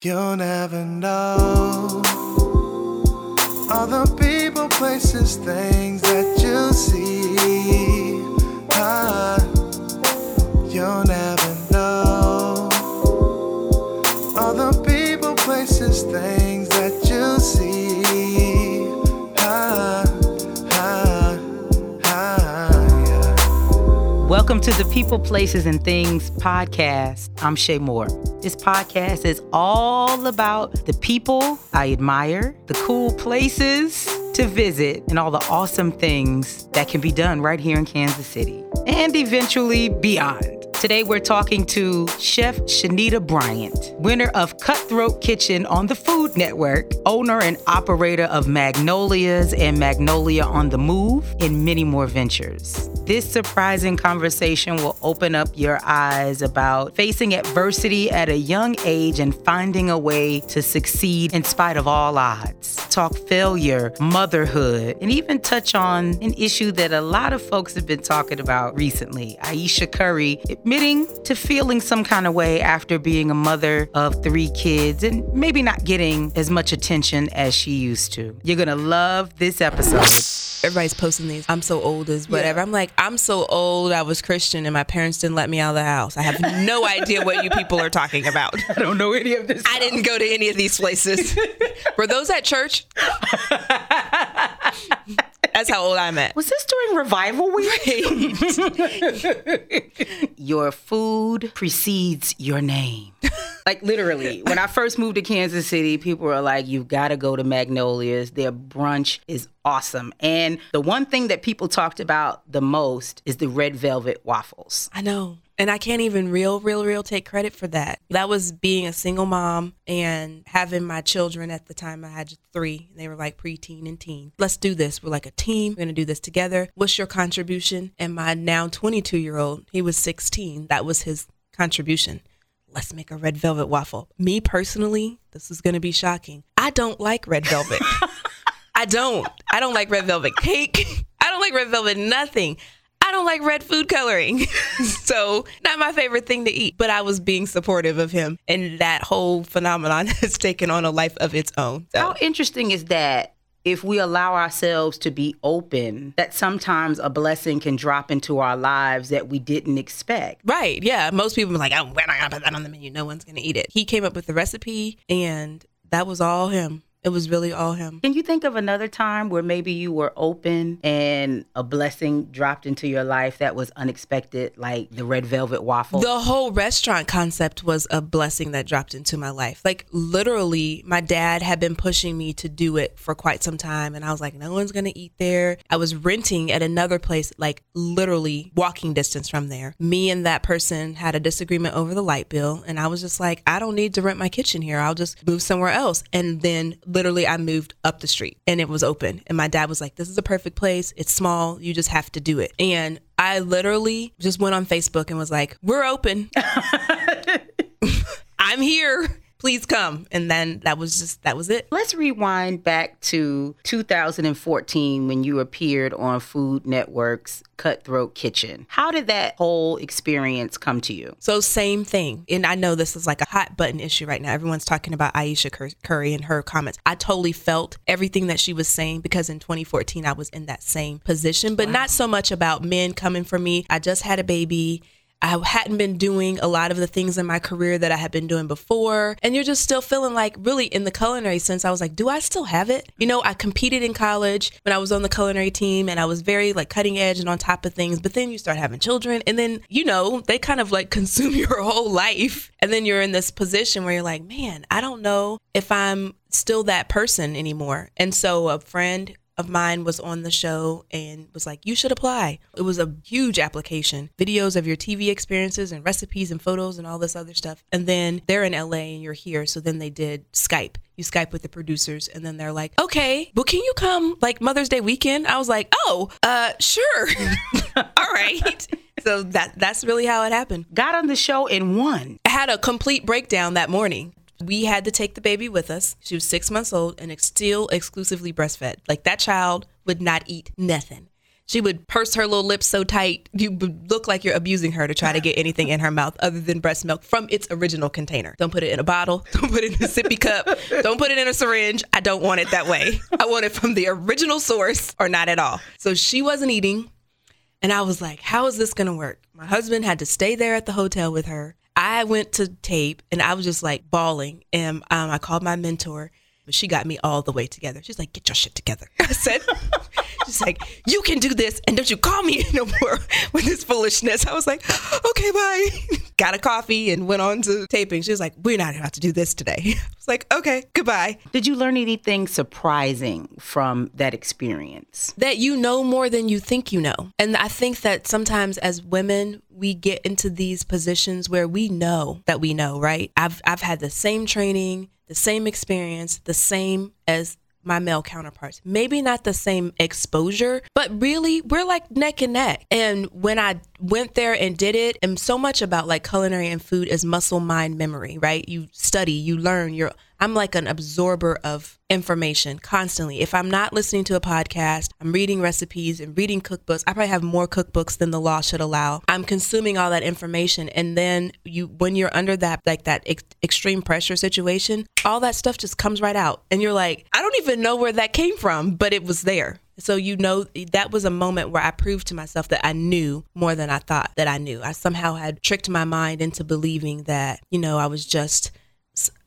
You'll never know all the people, places, things that you see. Ah, you'll never know all the people, places, things that you see. Welcome to the People, Places, and Things podcast. I'm Shay Moore. This podcast is all about the people I admire, the cool places to visit, and all the awesome things that can be done right here in Kansas City and eventually beyond. Today, we're talking to Chef Shanita Bryant, winner of Cutthroat Kitchen on the Food Network, owner and operator of Magnolias and Magnolia on the Move, and many more ventures. This surprising conversation will open up your eyes about facing adversity at a young age and finding a way to succeed in spite of all odds. Talk failure, motherhood, and even touch on an issue that a lot of folks have been talking about recently. Ayesha Curry admitting to feeling some kind of way after being a mother of three kids and maybe not getting as much attention as she used to. You're gonna love this episode. everybody's posting these. I'm so old as whatever. I'm like, I'm so old. I was Christian and my parents didn't let me out of the house. I have no idea what you people are talking about. I don't know any of this. I didn't go to any of these places. Were those at church? That's how old I'm at. Was this during revival week? your food precedes your name. like literally, when I first moved to Kansas City, people were like, "You've got to go to Magnolias. Their brunch is awesome." And the one thing that people talked about the most is the red velvet waffles. I know. And I can't even real, real, real take credit for that. That was being a single mom and having my children at the time. I had three. They were like preteen and teen. Let's do this. We're like a team. We're going to do this together. What's your contribution? And my now 22 year old, he was 16. That was his contribution. Let's make a red velvet waffle. Me personally, this is going to be shocking. I don't like red velvet. I don't. I don't like red velvet cake. I don't like red velvet nothing. I don't like red food coloring. so, not my favorite thing to eat, but I was being supportive of him. And that whole phenomenon has taken on a life of its own. So. How interesting is that? If we allow ourselves to be open, that sometimes a blessing can drop into our lives that we didn't expect. Right. Yeah. Most people are like, oh, we're not going to put that on the menu. No one's going to eat it. He came up with the recipe, and that was all him. It was really all him. Can you think of another time where maybe you were open and a blessing dropped into your life that was unexpected, like the red velvet waffle? The whole restaurant concept was a blessing that dropped into my life. Like literally, my dad had been pushing me to do it for quite some time, and I was like, no one's gonna eat there. I was renting at another place, like literally walking distance from there. Me and that person had a disagreement over the light bill, and I was just like, I don't need to rent my kitchen here. I'll just move somewhere else. And then literally I moved up the street and it was open. And my dad was like, This is a perfect place. It's small. You just have to do it. And I literally just went on Facebook and was like, We're open. I'm here. Please come. And then that was just, that was it. Let's rewind back to 2014 when you appeared on Food Network's Cutthroat Kitchen. How did that whole experience come to you? So, same thing. And I know this is like a hot button issue right now. Everyone's talking about Ayesha Cur- Curry and her comments. I totally felt everything that she was saying because in 2014, I was in that same position, but not so much about men coming for me. I just had a baby. I hadn't been doing a lot of the things in my career that I had been doing before. And you're just still feeling like, really, in the culinary sense, I was like, do I still have it? You know, I competed in college when I was on the culinary team and I was very like cutting edge and on top of things. But then you start having children and then, you know, they kind of like consume your whole life. And then you're in this position where you're like, man, I don't know if I'm still that person anymore. And so a friend of mine was on the show and was like, You should apply. It was a huge application videos of your TV experiences and recipes and photos and all this other stuff. And then they're in LA and you're here. So then they did Skype. You Skype with the producers and then they're like, Okay, well, can you come like Mother's Day weekend? I was like, Oh, uh, sure. all right. So that that's really how it happened. Got on the show and won. I had a complete breakdown that morning. We had to take the baby with us. She was six months old and still exclusively breastfed. Like that child would not eat nothing. She would purse her little lips so tight, you would look like you're abusing her to try to get anything in her mouth other than breast milk from its original container. Don't put it in a bottle. Don't put it in a sippy cup. Don't put it in a syringe. I don't want it that way. I want it from the original source or not at all. So she wasn't eating. And I was like, how is this going to work? My husband had to stay there at the hotel with her. I went to tape and I was just like bawling. And um, I called my mentor but she got me all the way together. She's like, get your shit together. I said, she's like, you can do this and don't you call me no more with this foolishness. I was like, okay, bye. got a coffee and went on to taping. She was like, we're not about to do this today. I was like, okay, goodbye. Did you learn anything surprising from that experience? That you know more than you think you know. And I think that sometimes as women, we get into these positions where we know that we know, right? I've I've had the same training, the same experience, the same as my male counterparts. Maybe not the same exposure, but really we're like neck and neck. And when I went there and did it, and so much about like culinary and food is muscle mind memory, right? You study, you learn, you're I'm like an absorber of information constantly. If I'm not listening to a podcast, I'm reading recipes and reading cookbooks. I probably have more cookbooks than the law should allow. I'm consuming all that information and then you when you're under that like that ex- extreme pressure situation, all that stuff just comes right out and you're like, I don't even know where that came from, but it was there. So you know that was a moment where I proved to myself that I knew more than I thought that I knew. I somehow had tricked my mind into believing that, you know, I was just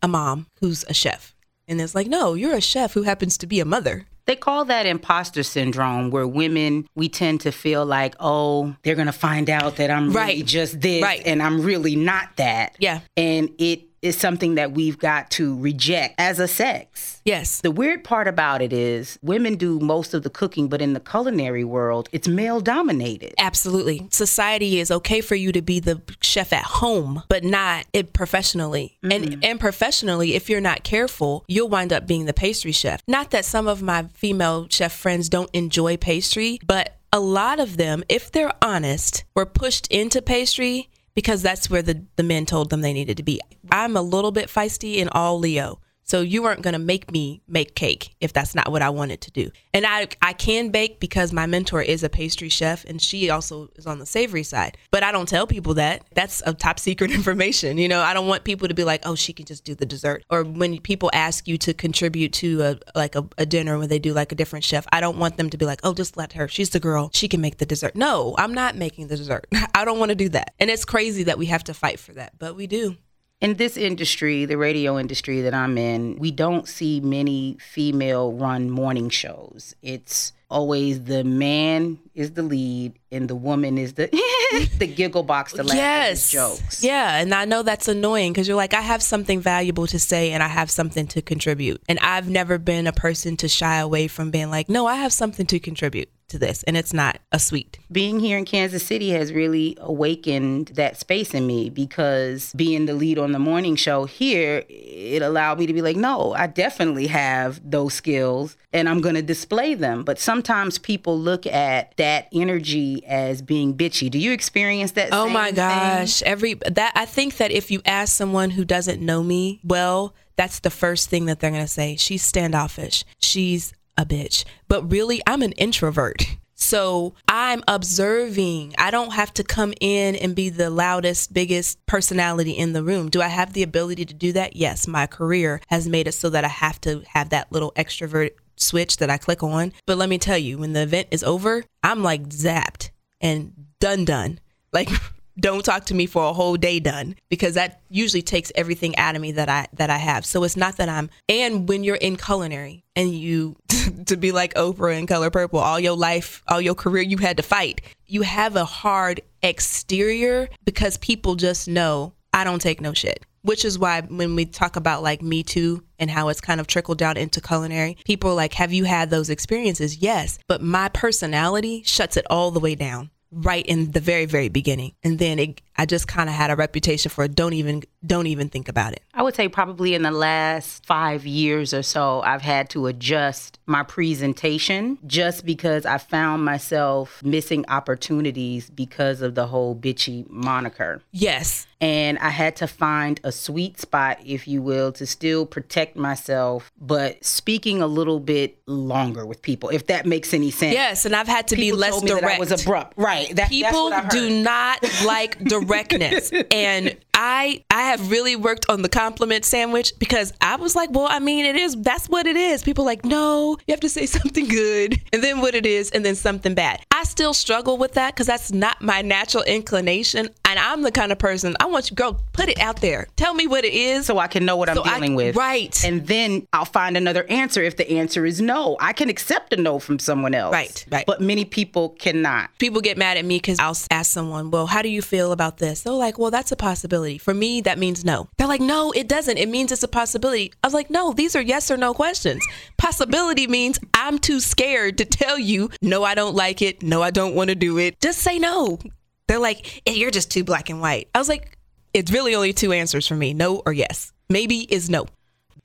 a mom who's a chef. And it's like, no, you're a chef who happens to be a mother. They call that imposter syndrome, where women, we tend to feel like, oh, they're going to find out that I'm right. really just this right. and I'm really not that. Yeah. And it is something that we've got to reject as a sex. Yes. The weird part about it is women do most of the cooking, but in the culinary world, it's male dominated. Absolutely. Society is okay for you to be the chef at home, but not it professionally. Mm-hmm. And and professionally, if you're not careful, you'll wind up being the pastry chef. Not that some of my female chef friends don't enjoy pastry, but a lot of them, if they're honest, were pushed into pastry because that's where the, the men told them they needed to be. I'm a little bit feisty in all Leo. So you weren't going to make me make cake if that's not what I wanted to do. And I I can bake because my mentor is a pastry chef and she also is on the savory side. But I don't tell people that. That's a top secret information. You know, I don't want people to be like, "Oh, she can just do the dessert." Or when people ask you to contribute to a like a, a dinner when they do like a different chef, I don't want them to be like, "Oh, just let her. She's the girl. She can make the dessert." No, I'm not making the dessert. I don't want to do that. And it's crazy that we have to fight for that, but we do in this industry, the radio industry that I'm in, we don't see many female run morning shows. It's always the man is the lead and the woman is the the giggle box to laugh yes. at jokes. Yeah, and I know that's annoying because you're like, I have something valuable to say and I have something to contribute. And I've never been a person to shy away from being like, no, I have something to contribute to this and it's not a sweet. Being here in Kansas City has really awakened that space in me because being the lead on the morning show here, it allowed me to be like, no, I definitely have those skills and I'm going to display them. But sometimes people look at that energy as being bitchy. Do you experience that? Oh my gosh. Thing? Every that I think that if you ask someone who doesn't know me well, that's the first thing that they're going to say. She's standoffish. She's a bitch. But really, I'm an introvert. So I'm observing. I don't have to come in and be the loudest, biggest personality in the room. Do I have the ability to do that? Yes. My career has made it so that I have to have that little extrovert switch that I click on. But let me tell you, when the event is over, I'm like zapped and done, done. Like, don't talk to me for a whole day done because that usually takes everything out of me that I that I have. So it's not that I'm and when you're in culinary and you to be like Oprah in Color Purple all your life, all your career you had to fight. You have a hard exterior because people just know I don't take no shit. Which is why when we talk about like Me Too and how it's kind of trickled down into culinary, people are like, Have you had those experiences? Yes. But my personality shuts it all the way down right in the very very beginning. And then it, I just kind of had a reputation for don't even don't even think about it. I would say probably in the last five years or so, I've had to adjust my presentation just because I found myself missing opportunities because of the whole bitchy moniker. Yes. And I had to find a sweet spot, if you will, to still protect myself, but speaking a little bit longer with people, if that makes any sense. Yes, and I've had to People be less direct. That I was abrupt. Right. That, that's people what I heard. do not like directness and i i have really worked on the compliment sandwich because i was like well i mean it is that's what it is people are like no you have to say something good and then what it is and then something bad i still struggle with that because that's not my natural inclination and i'm the kind of person i want you girl put it out there tell me what it is so I can know what So I'm I- dealing with. right. And then I'll find another answer if the answer is no. I can accept a no from someone else. Right, right. But many people cannot. people get mad at me because I'll ask someone, well, how do you feel about this? They're like, well, that's a possibility. For me, that means no. They're like, no, it doesn't. It means it's a possibility. I was like, no, these are yes or no questions. Possibility means I'm too scared to tell you, no, I don't like it. No, I don't want to do it. Just say no. They're like, "Eh, you're just too black and white. I was like, it's really only two answers for me no or yes. Maybe is no.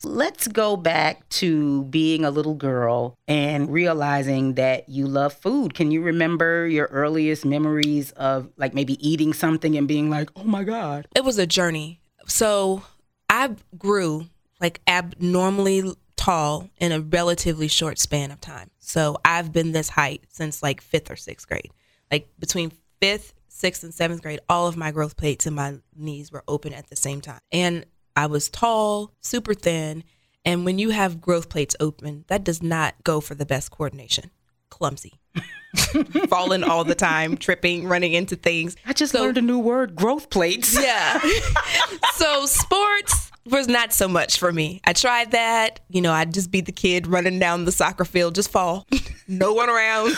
Let's go back to being a little girl and realizing that you love food. Can you remember your earliest memories of like maybe eating something and being like, oh my God? it was a journey. So I grew like abnormally tall in a relatively short span of time. So I've been this height since like fifth or sixth grade. Like between fifth, sixth, and seventh grade, all of my growth plates and my knees were open at the same time. And I was tall, super thin. And when you have growth plates open, that does not go for the best coordination. Clumsy. Falling all the time, tripping, running into things. I just So- learned a new word growth plates. Yeah. so sports was not so much for me. I tried that. You know, I'd just be the kid running down the soccer field, just fall. no one around.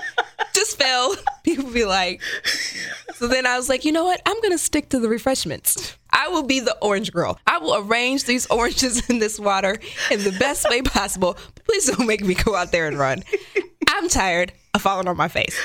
just fell. People be like, so then I was like, you know what? I'm going to stick to the refreshments. I will be the orange girl. I will arrange these oranges in this water in the best way possible. Please don't make me go out there and run. I'm tired of falling on my face.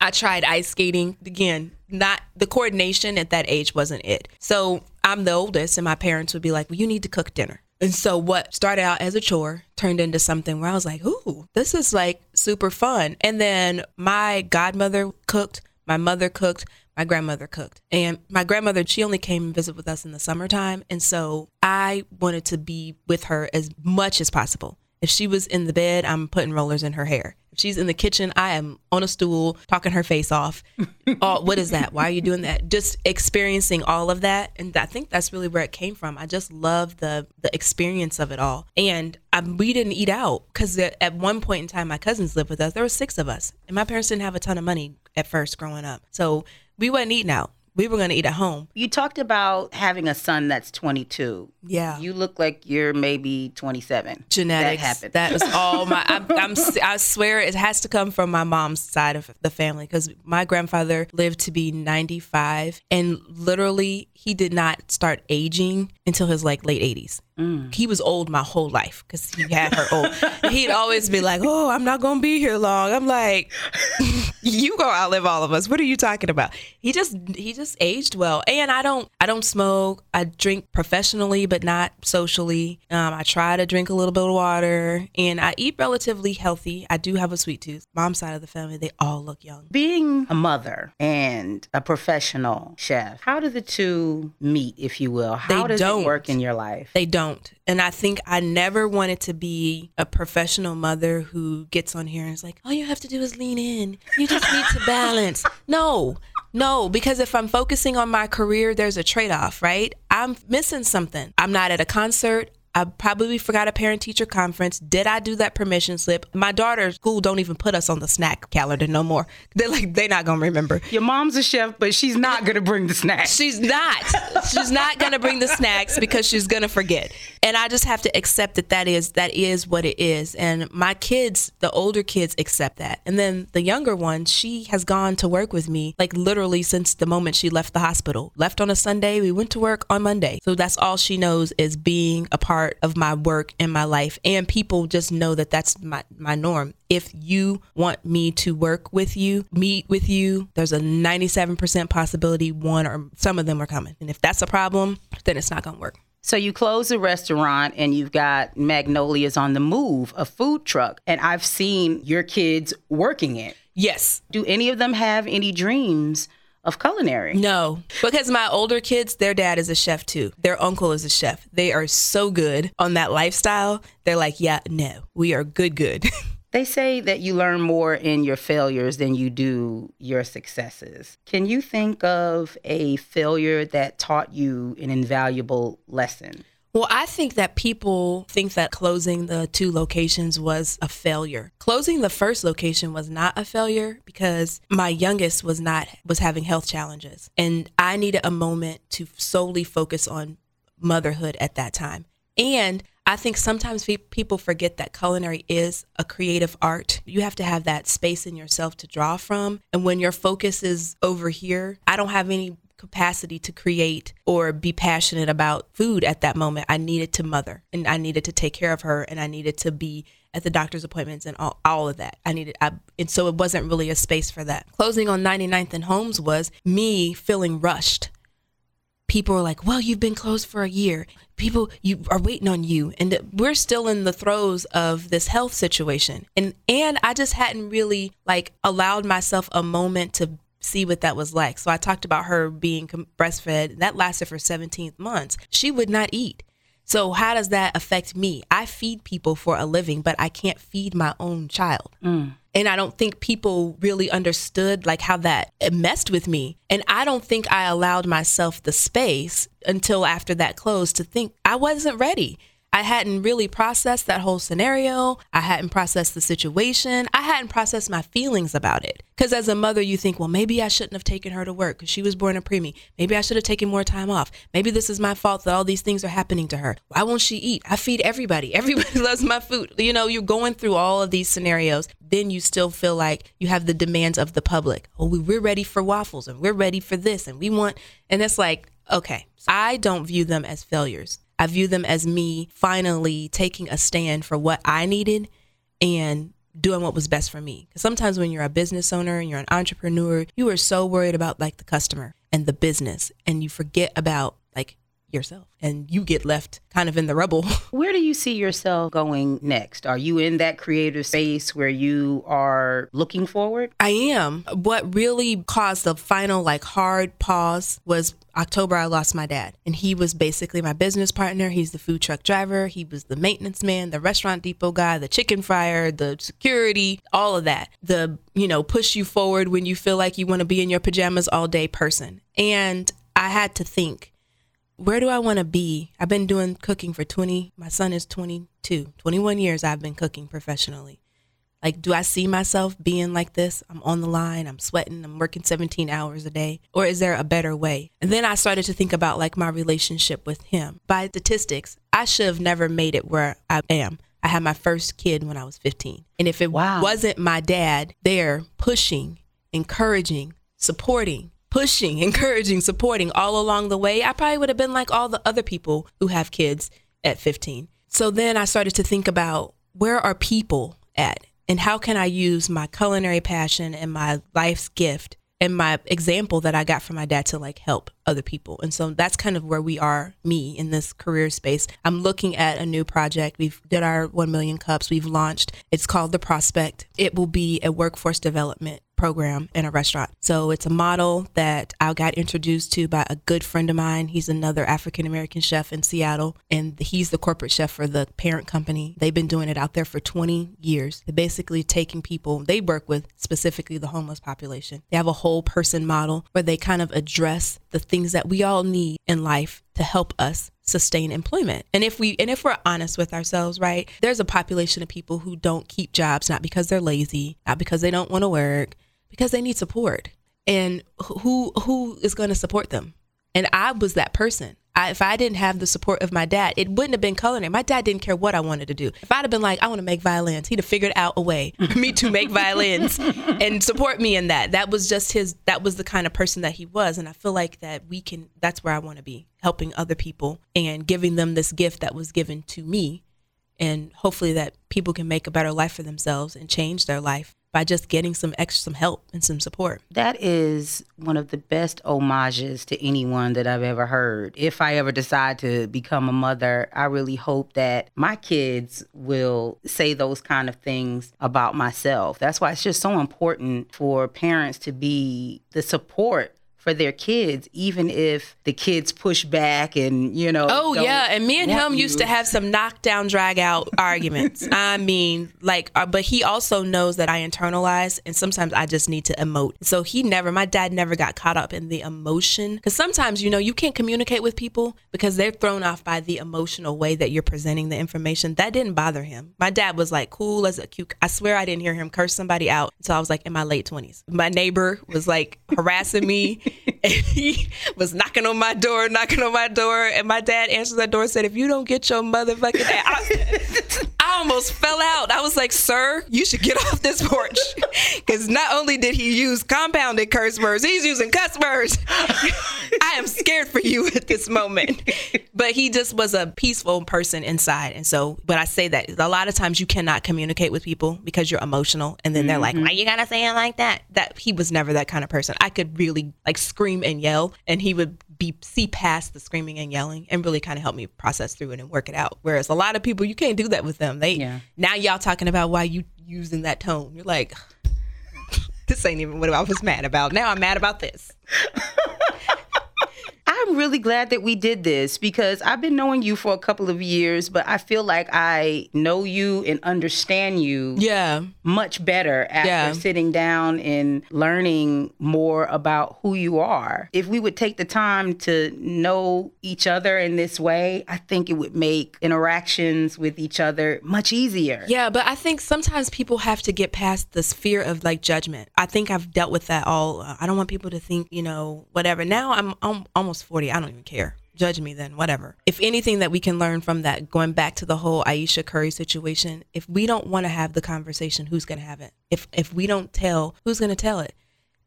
I tried ice skating again. Not the coordination at that age wasn't it. So I'm the oldest, and my parents would be like, "Well, you need to cook dinner." And so what started out as a chore turned into something where I was like, "Ooh, this is like super fun." And then my godmother cooked, my mother cooked, my grandmother cooked. And my grandmother, she only came and visit with us in the summertime, and so I wanted to be with her as much as possible. If she was in the bed, I'm putting rollers in her hair. If she's in the kitchen, I am on a stool talking her face off. oh, what is that? Why are you doing that? Just experiencing all of that, and I think that's really where it came from. I just love the the experience of it all. And I, we didn't eat out because at one point in time, my cousins lived with us. There were six of us, and my parents didn't have a ton of money at first growing up, so we wasn't eating out. We were going to eat at home. You talked about having a son that's 22. Yeah. You look like you're maybe 27. genetics. That happened. That was all my. I'm, I'm, I swear it has to come from my mom's side of the family because my grandfather lived to be 95, and literally he did not start aging until his like late 80s. He was old my whole life because he had her old. He'd always be like, "Oh, I'm not gonna be here long." I'm like, "You go outlive all of us. What are you talking about?" He just he just aged well, and I don't I don't smoke. I drink professionally, but not socially. Um, I try to drink a little bit of water, and I eat relatively healthy. I do have a sweet tooth. Mom's side of the family, they all look young. Being a mother and a professional chef, how do the two meet, if you will? How They does don't. it work in your life? They don't. And I think I never wanted to be a professional mother who gets on here and is like, all you have to do is lean in. You just need to balance. No, no, because if I'm focusing on my career, there's a trade off, right? I'm missing something. I'm not at a concert. I probably forgot a parent teacher conference. Did I do that permission slip? My daughter's school don't even put us on the snack calendar no more. They're like, they're not gonna remember. Your mom's a chef, but she's not going to bring the snacks. She's not. She's not gonna bring the snacks because she's gonna forget. And I just have to accept that that is that is what it is. And my kids, the older kids, accept that. And then the younger one, she has gone to work with me like literally since the moment she left the hospital. Left on a Sunday, we went to work on Monday. So that's all she knows is being a part part of my work and my life and people just know that that's my, my norm if you want me to work with you meet with you there's a 97% possibility one or some of them are coming and if that's a problem then it's not going to work so you close the restaurant and you've got Magnolias on the Move, a food truck, and I've seen your kids working it. Yes. Do any of them have any dreams of culinary? No, because my older kids, their dad is a chef too. Their uncle is a chef. They are so good on that lifestyle. They're like, yeah, no, we are good, good. They say that you learn more in your failures than you do your successes. Can you think of a failure that taught you an invaluable lesson? Well, I think that people think that closing the two locations was a failure. Closing the first location was not a failure because my youngest was not was having health challenges and I needed a moment to solely focus on motherhood at that time. And I think sometimes people forget that culinary is a creative art. You have to have that space in yourself to draw from. And when your focus is over here, I don't have any capacity to create or be passionate about food at that moment. I needed to mother and I needed to take care of her and I needed to be at the doctor's appointments and all, all of that. I needed, I, and so it wasn't really a space for that. Closing on 99th and Holmes was me feeling rushed people are like, well, you've been closed for a year. People you are waiting on you. And we're still in the throes of this health situation. And and I just hadn't really like allowed myself a moment to see what that was like. So I talked about her being breastfed. That lasted for 17 months. She would not eat. So how does that affect me? I feed people for a living, but I can't feed my own child. Mm. And I don't think people really understood like how that messed with me. And I don't think I allowed myself the space until after that closed to think I wasn't ready. I hadn't really processed that whole scenario. I hadn't processed the situation. I hadn't processed my feelings about it. Because as a mother, you think, well, maybe I shouldn't have taken her to work because she was born a preemie. Maybe I should have taken more time off. Maybe this is my fault that all these things are happening to her. Why won't she eat? I feed everybody. Everybody loves my food. You know, you're going through all of these scenarios. Then you still feel like you have the demands of the public. Oh, we're ready for waffles and we're ready for this and we want, and it's like, okay, I don't view them as failures. I view them as me finally taking a stand for what I needed and doing what was best for me. Because sometimes when you're a business owner and you're an entrepreneur, you are so worried about like the customer and the business and you forget about yourself and you get left kind of in the rubble. Where do you see yourself going next? Are you in that creative space where you are looking forward? I am. What really caused the final like hard pause was October I lost my dad and he was basically my business partner. He's the food truck driver, he was the maintenance man, the restaurant depot guy, the chicken fryer, the security, all of that. The, you know, push you forward when you feel like you want to be in your pajamas all day person. And I had to think where do I want to be? I've been doing cooking for 20, my son is 22, 21 years I've been cooking professionally. Like, do I see myself being like this? I'm on the line, I'm sweating, I'm working 17 hours a day. Or is there a better way? And then I started to think about like my relationship with him. By statistics, I should have never made it where I am. I had my first kid when I was 15. And if it wow. wasn't my dad there pushing, encouraging, supporting, pushing, encouraging, supporting all along the way, I probably would have been like all the other people who have kids at 15. So then I started to think about where are people at and how can I use my culinary passion and my life's gift and my example that I got from my dad to like help other people. And so that's kind of where we are, me, in this career space. I'm looking at a new project. We've did our 1 million cups. We've launched. It's called The Prospect. It will be a workforce development program in a restaurant. So it's a model that I got introduced to by a good friend of mine. He's another African American chef in Seattle, and he's the corporate chef for the parent company. They've been doing it out there for 20 years. They're basically taking people they work with, specifically the homeless population. They have a whole person model where they kind of address the things that we all need in life to help us sustain employment. And if we and if we're honest with ourselves, right? There's a population of people who don't keep jobs not because they're lazy, not because they don't want to work, because they need support. And who who is going to support them? And I was that person. I, if I didn't have the support of my dad, it wouldn't have been culinary. My dad didn't care what I wanted to do. If I'd have been like, I want to make violins, he'd have figured out a way for me to make violins and support me in that. That was just his. That was the kind of person that he was, and I feel like that we can. That's where I want to be, helping other people and giving them this gift that was given to me, and hopefully that people can make a better life for themselves and change their life by just getting some extra some help and some support. That is one of the best homages to anyone that I've ever heard. If I ever decide to become a mother, I really hope that my kids will say those kind of things about myself. That's why it's just so important for parents to be the support for their kids, even if the kids push back and you know. Oh yeah, and me and him used to have some knockdown, drag out arguments. I mean, like, uh, but he also knows that I internalize, and sometimes I just need to emote. So he never, my dad never got caught up in the emotion, because sometimes you know you can't communicate with people because they're thrown off by the emotional way that you're presenting the information. That didn't bother him. My dad was like cool as a cucumber. I swear I didn't hear him curse somebody out until I was like in my late twenties. My neighbor was like harassing me. and he was knocking on my door, knocking on my door, and my dad answered that door and said, "If you don't get your motherfucking ass," I, almost fell out. I was like, "Sir, you should get off this porch," because not only did he use compounded curse words, he's using cuss words. I am scared for you at this moment. But he just was a peaceful person inside, and so, but I say that a lot of times you cannot communicate with people because you're emotional, and then they're like, mm-hmm. "Why you gotta say it like that?" That he was never that kind of person. I could really like scream and yell, and he would be see past the screaming and yelling and really kind of help me process through it and work it out. Whereas a lot of people, you can't do that with them. They Yeah. now y'all talking about why you using that tone. You're like, this ain't even what I was mad about. Now I'm mad about this. I'm really glad that we did this because I've been knowing you for a couple of years, but I feel like I know you and understand you Yeah. much better after Yeah. sitting down and learning more about who you are. If we would take the time to know each other in this way, I think it would make interactions with each other much easier. Yeah, but I think sometimes people have to get past this fear of like judgment. I think I've dealt with that all. Uh, I don't want people to think, you know, whatever. Now I'm, I'm almost 40. I don't even care. Judge me then, whatever. If anything that we can learn from that, going back to the whole Ayesha Curry situation, if we don't want to have the conversation, who's going to have it? If if we don't tell, who's going to tell it?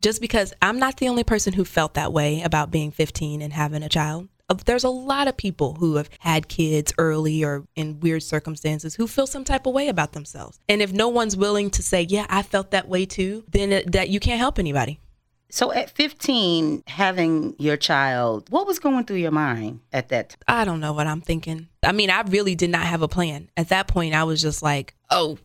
Just because I'm not the only person who felt that way about being 15 and having a child. There's a lot of people who have had kids early or in weird circumstances who feel some type of way about themselves. And if no one's willing to say, "Yeah, I felt that way too," then it, that you can't help anybody. So at 15, having your child, what was going through your mind at that time? I don't know what I'm thinking. I mean, I really did not have a plan. At that point, I was just like, oh,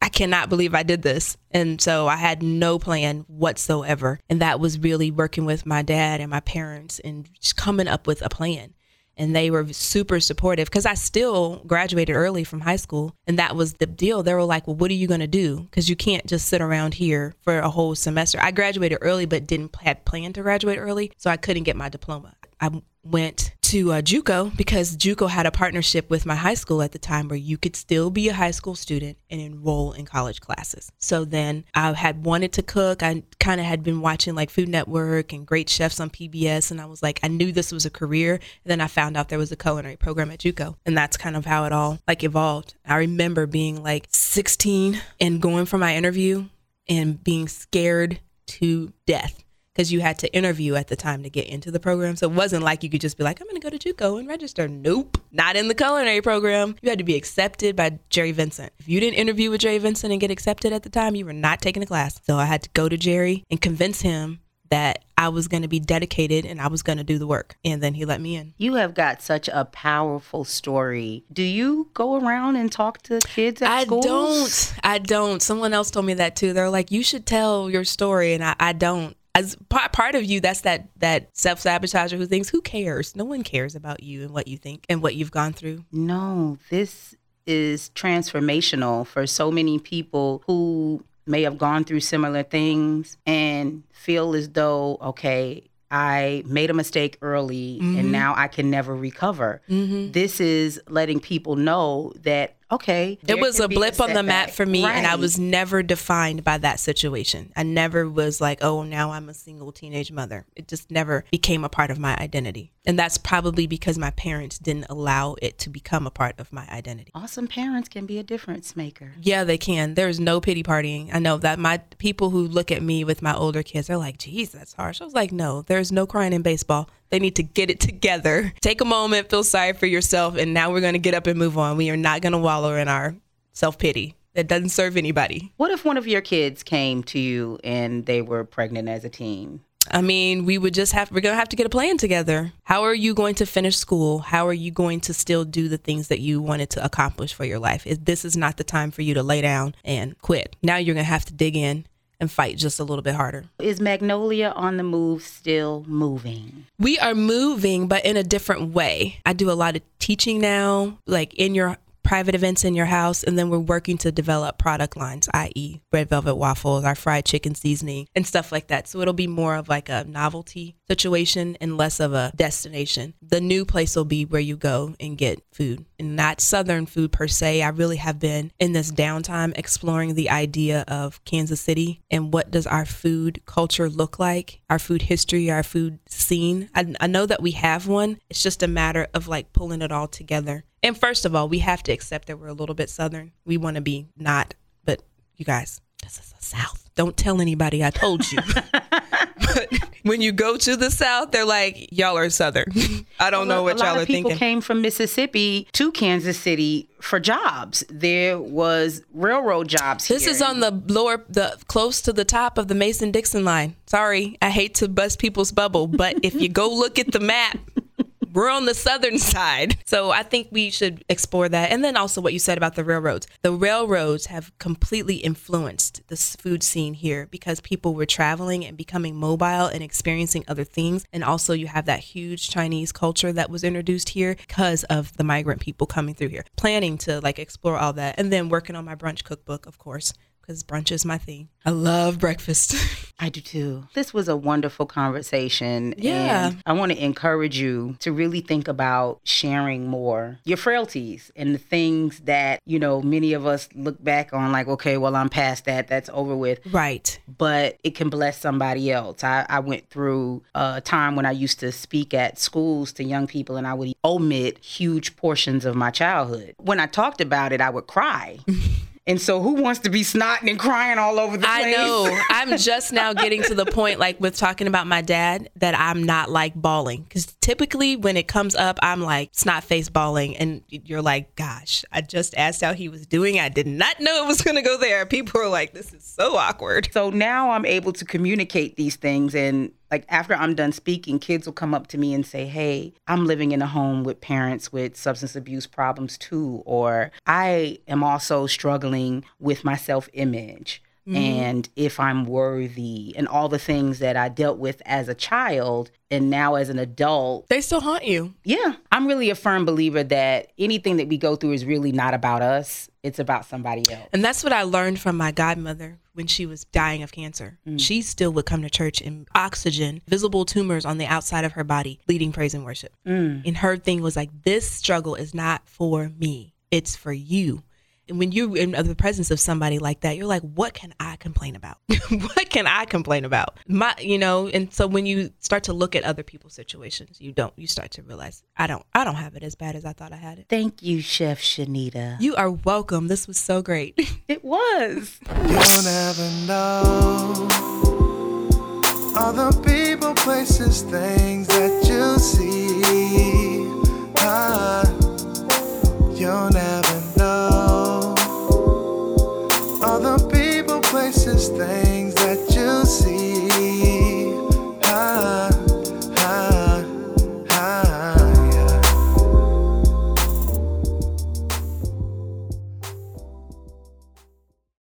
I cannot believe I did this. And so I had no plan whatsoever. And that was really working with my dad and my parents and just coming up with a plan. And they were super supportive because I still graduated early from high school. And that was the deal. They were like, well, what are you going to do? Because you can't just sit around here for a whole semester. I graduated early, but didn't had planned to graduate early. So I couldn't get my diploma. I went to uh, JUCO because JUCO had a partnership with my high school at the time where you could still be a high school student and enroll in college classes. So then I had wanted to cook. I kind of had been watching like Food Network and Great Chefs on PBS, and I was like, I knew this was a career. And then I found out there was a culinary program at JUCO, and that's kind of how it all like evolved. I remember being like 16 and going for my interview and being scared to death because you had to interview at the time to get into the program. So it wasn't like you could just be like, I'm going to go to JUCO and register. Nope, not in the culinary program. You had to be accepted by Jerry Vincent. If you didn't interview with Jerry Vincent and get accepted at the time, you were not taking the class. So I had to go to Jerry and convince him that I was going to be dedicated and I was going to do the work. And then he let me in. You have got such a powerful story. Do you go around and talk to kids at I schools? don't. I don't. Someone else told me that too. They're like, you should tell your story, and I, I don't. As part part of you, that's that that self sabotager who thinks, who cares? No one cares about you and what you think and what you've gone through. No, this is transformational for so many people who may have gone through similar things and feel as though, okay, I made a mistake early and mm-hmm. now I can never recover. Mm-hmm. This is letting people know that, okay. It was a blip on the map for me, right. and I was never defined by that situation. I never was like, oh, now I'm a single teenage mother. It just never became a part of my identity. And that's probably because my parents didn't allow it to become a part of my identity. Awesome parents can be a difference maker. Yeah, they can. There's no pity partying. I know that my people who look at me with my older kids are like, geez, that's harsh. I was like, no, there's no crying in baseball. They need to get it together. Take a moment, feel sorry for yourself, and now we're going to get up and move on. We are not going to wallow in our self pity. That doesn't serve anybody. What if one of your kids came to you and they were pregnant as a teen? I mean, we would just have, we're going to have to get a plan together. How are you going to finish school? How are you going to still do the things that you wanted to accomplish for your life? This is not the time for you to lay down and quit. Now you're going to have to dig in and fight just a little bit harder. Is Magnolia on the move still moving? We are moving, but in a different way. I do a lot of teaching now, like in your private events in your house, and then we're working to develop product lines, i.e., red velvet waffles, our fried chicken seasoning, and stuff like that. So it'll be more of like a novelty situation and less of a destination. The new place will be where you go and get food, and not Southern food per se. I really have been in this downtime exploring the idea of Kansas City and what does our food culture look like, our food history, our food scene. I, I know that we have one. It's just a matter of like pulling it all together and first of all, we have to accept that we're a little bit Southern. We want to be not, but you guys, this is the South. Don't tell anybody I told you. but when you go to the South, they're like, y'all are Southern. I don't well, know what y'all are thinking. A lot of People came from Mississippi to Kansas City for jobs. There was railroad jobs. Here. This here. is on the lower, the close to the top of the Mason Dixon line. Sorry, I hate to bust people's bubble, but if you go look at the map, we're on the southern side. So I think we should explore that. And then also what you said about the railroads. The railroads have completely influenced the food scene here because people were traveling and becoming mobile and experiencing other things. And also you have that huge Chinese culture that was introduced here because of the migrant people coming through here. Planning to like explore all that and then working on my brunch cookbook, of course because brunch is my thing. I love breakfast. I do too. This was a wonderful conversation. Yeah. I want to encourage you to really think about sharing more your frailties and the things that, you know, many of us look back on like, okay, well, I'm past that. That's over with. Right. But it can bless somebody else. I, I went through a time when I used to speak at schools to young people and I would omit huge portions of my childhood. When I talked about it, I would cry. And so, who wants to be snotting and crying all over the place? I know. I'm just now getting to the point, like with talking about my dad, that I'm not like bawling. Because typically, when it comes up, I'm like snot face bawling. And you're like, gosh, I just asked how he was doing. I did not know it was going to go there. People are like, this is so awkward. So now I'm able to communicate these things and like after I'm done speaking, kids will come up to me and say, Hey, I'm living in a home with parents with substance abuse problems too. Or I am also struggling with my self image. Mm-hmm. and if I'm worthy and all the things that I dealt with as a child and now as an adult. They still haunt you. Yeah. I'm really a firm believer that anything that we go through is really not about us, it's about somebody else. And that's what I learned from my godmother when she was dying of cancer. Mm. She still would come to church in oxygen, visible tumors on the outside of her body, leading praise and worship. Mm. And her thing was like, this struggle is not for me, it's for you when you're in the presence of somebody like that, you're like, what can I complain about? what can I complain about? My, you know, and so when you start to look at other people's situations, you don't, you start to realize, I don't, I don't have it as bad as I thought I had it. Thank you, Chef Shanita. You are welcome. This was so great. it was. You'll never know all the people, places, things that you see